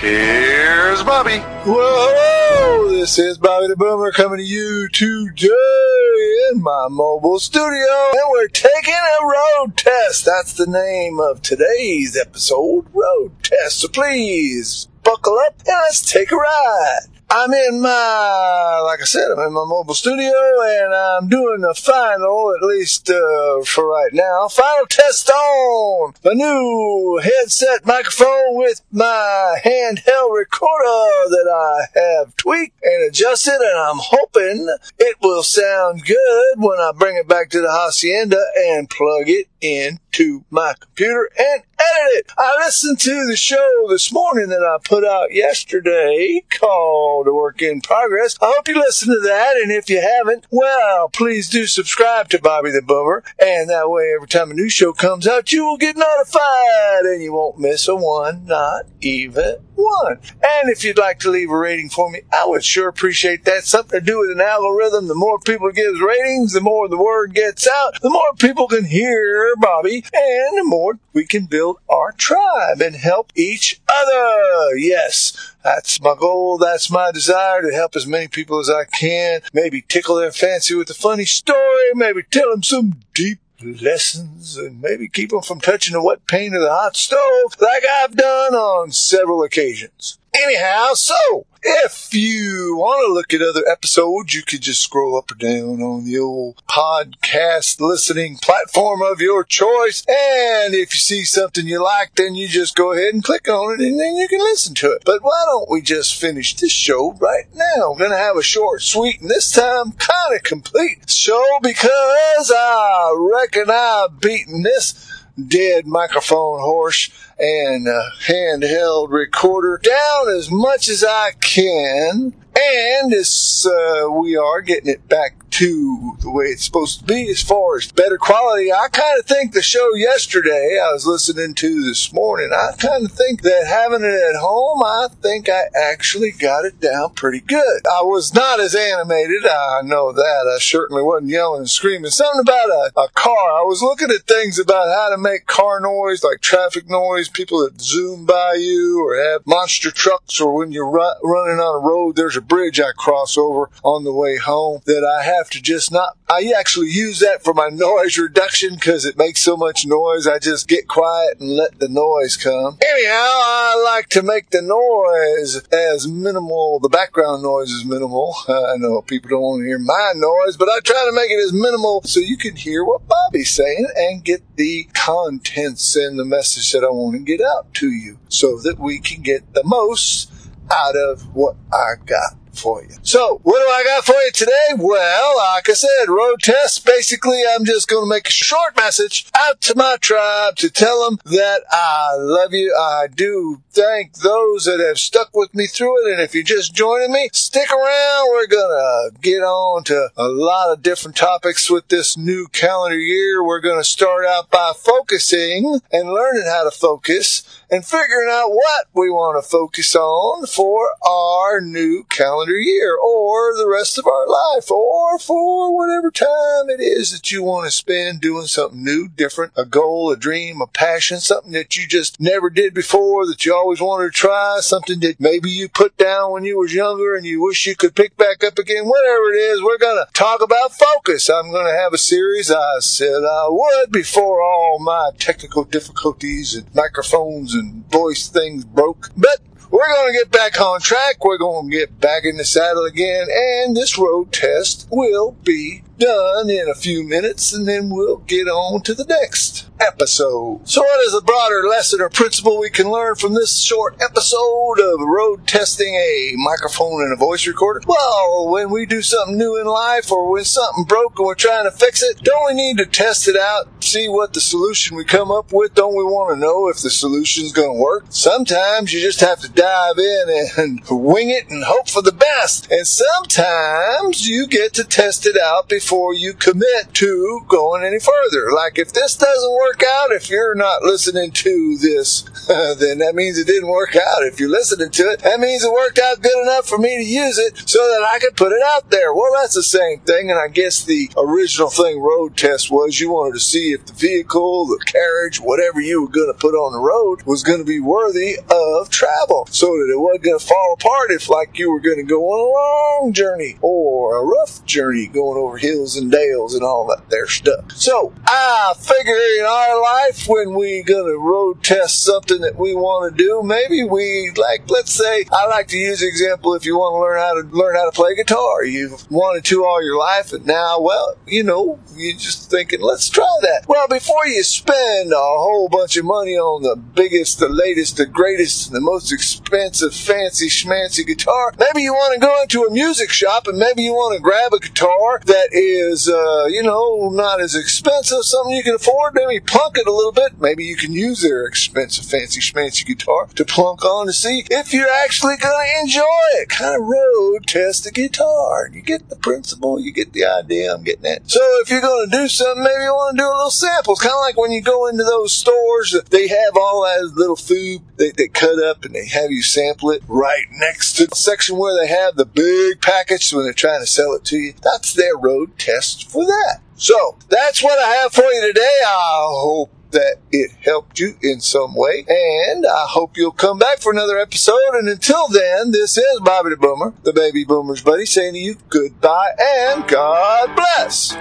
Here's Bobby. Whoa, this is Bobby the Boomer coming to you today in my mobile studio, and we're taking a road test. That's the name of today's episode, road test. So please buckle up and let's take a ride. I'm in my, like I said, I'm in my mobile studio and I'm doing a final, at least uh, for right now, final test on a new headset microphone with my handheld recorder that I have tweaked and adjusted and I'm hoping it will sound good when I bring it back to the hacienda and plug it into my computer and edit it. I listened to the show this morning that I put out yesterday called A Work in Progress. I hope you listened to that, and if you haven't, well, please do subscribe to Bobby the Boomer, and that way every time a new show comes out, you will get notified, and you won't miss a one, not even one. And if you'd like to leave a rating for me, I would sure appreciate that. Something to do with an algorithm. The more people give ratings, the more the word gets out, the more people can hear Bobby, and the more we can build our tribe and help each other. Yes, that's my goal. That's my desire to help as many people as I can. Maybe tickle their fancy with a funny story. Maybe tell them some deep lessons and maybe keep them from touching the wet paint of the hot stove like I've done on several occasions. Anyhow, so if you want to look at other episodes, you could just scroll up or down on the old podcast listening platform of your choice. And if you see something you like, then you just go ahead and click on it and then you can listen to it. But why don't we just finish this show right now? I'm going to have a short, sweet, and this time kind of complete show because I reckon I've beaten this dead microphone horse and a handheld recorder down as much as I can. And as uh, we are getting it back to the way it's supposed to be as far as better quality, I kind of think the show yesterday I was listening to this morning, I kind of think that having it at home, I think I actually got it down pretty good. I was not as animated, I know that. I certainly wasn't yelling and screaming. Something about a, a car. I was looking at things about how to make car noise, like traffic noise, people that zoom by you, or have monster trucks, or when you're ru- running on a road, there's a bridge I cross over on the way home that I have to just not, I actually use that for my noise reduction because it makes so much noise. I just get quiet and let the noise come. Anyhow, I like to make the noise as minimal, the background noise is minimal. I know people don't want to hear my noise, but I try to make it as minimal so you can hear what Bobby's saying and get the contents and the message that I want to get out to you so that we can get the most out of what I got for you. So, what do I got for you today? Well, like I said, road test. Basically, I'm just going to make a short message out to my tribe to tell them that I love you. I do thank those that have stuck with me through it. And if you're just joining me, stick around. We're going to get on to a lot of different topics with this new calendar year. We're going to start out by focusing and learning how to focus and figuring out what we want to focus on for our new calendar year or the rest of our life or for whatever time it is that you want to spend doing something new, different, a goal, a dream, a passion, something that you just never did before that you always wanted to try, something that maybe you put down when you was younger and you wish you could pick back up again, whatever it is, we're going to talk about focus. I'm going to have a series. I said I would before all my technical difficulties and microphones and voice things broke. But we're going to get back on track. We're going to get back in the saddle again. And this road test will be done in a few minutes, and then we'll get on to the next episode. So, what is a broader lesson or principle we can learn from this short episode of road testing a microphone and a voice recorder? Well, when we do something new in life or when something broke and we're trying to fix it, don't we need to test it out, see what the solution we come up with? Don't we want to know if the solution's going to work? Sometimes you just have to dive in and wing it and hope for the best. And sometimes you get to test it out before you commit to going any further. Like if this doesn't work, work out. If you're not listening to this, then that means it didn't work out. If you're listening to it, that means it worked out good enough for me to use it so that I could put it out there. Well, that's the same thing. And I guess the original thing road test was you wanted to see if the vehicle, the carriage, whatever you were going to put on the road was going to be worthy of travel so that it wasn't going to fall apart if like you were going to go on a long journey or a rough journey going over hills and dales and all that there stuff. So I figure, in our life when we gonna road test something that we want to do. Maybe we like, let's say, I like to use the example if you want to learn how to learn how to play guitar. You've wanted to all your life, and now, well, you know, you're just thinking, let's try that. Well, before you spend a whole bunch of money on the biggest, the latest, the greatest, the most expensive, fancy schmancy guitar, maybe you want to go into a music shop and maybe you want to grab a guitar that is, uh, you know, not as expensive, something you can afford. Maybe plunk it a little bit. Maybe you can use their expensive, fancy schmancy guitar to plunk on to see if you're actually going to enjoy it. Kind of road test the guitar. You get the principle, you get the idea. I'm getting that. So if you're going to do something, maybe you want to do a little sample. It's kind of like when you go into those stores they have all that little food they, they cut up and they have you sample it right next to the section where they have the big package when they're trying to sell it to you. That's their road test for that. So that's what I have for you today. I hope that it helped you in some way. And I hope you'll come back for another episode. And until then, this is Bobby the Boomer, the baby boomer's buddy, saying to you goodbye and God bless.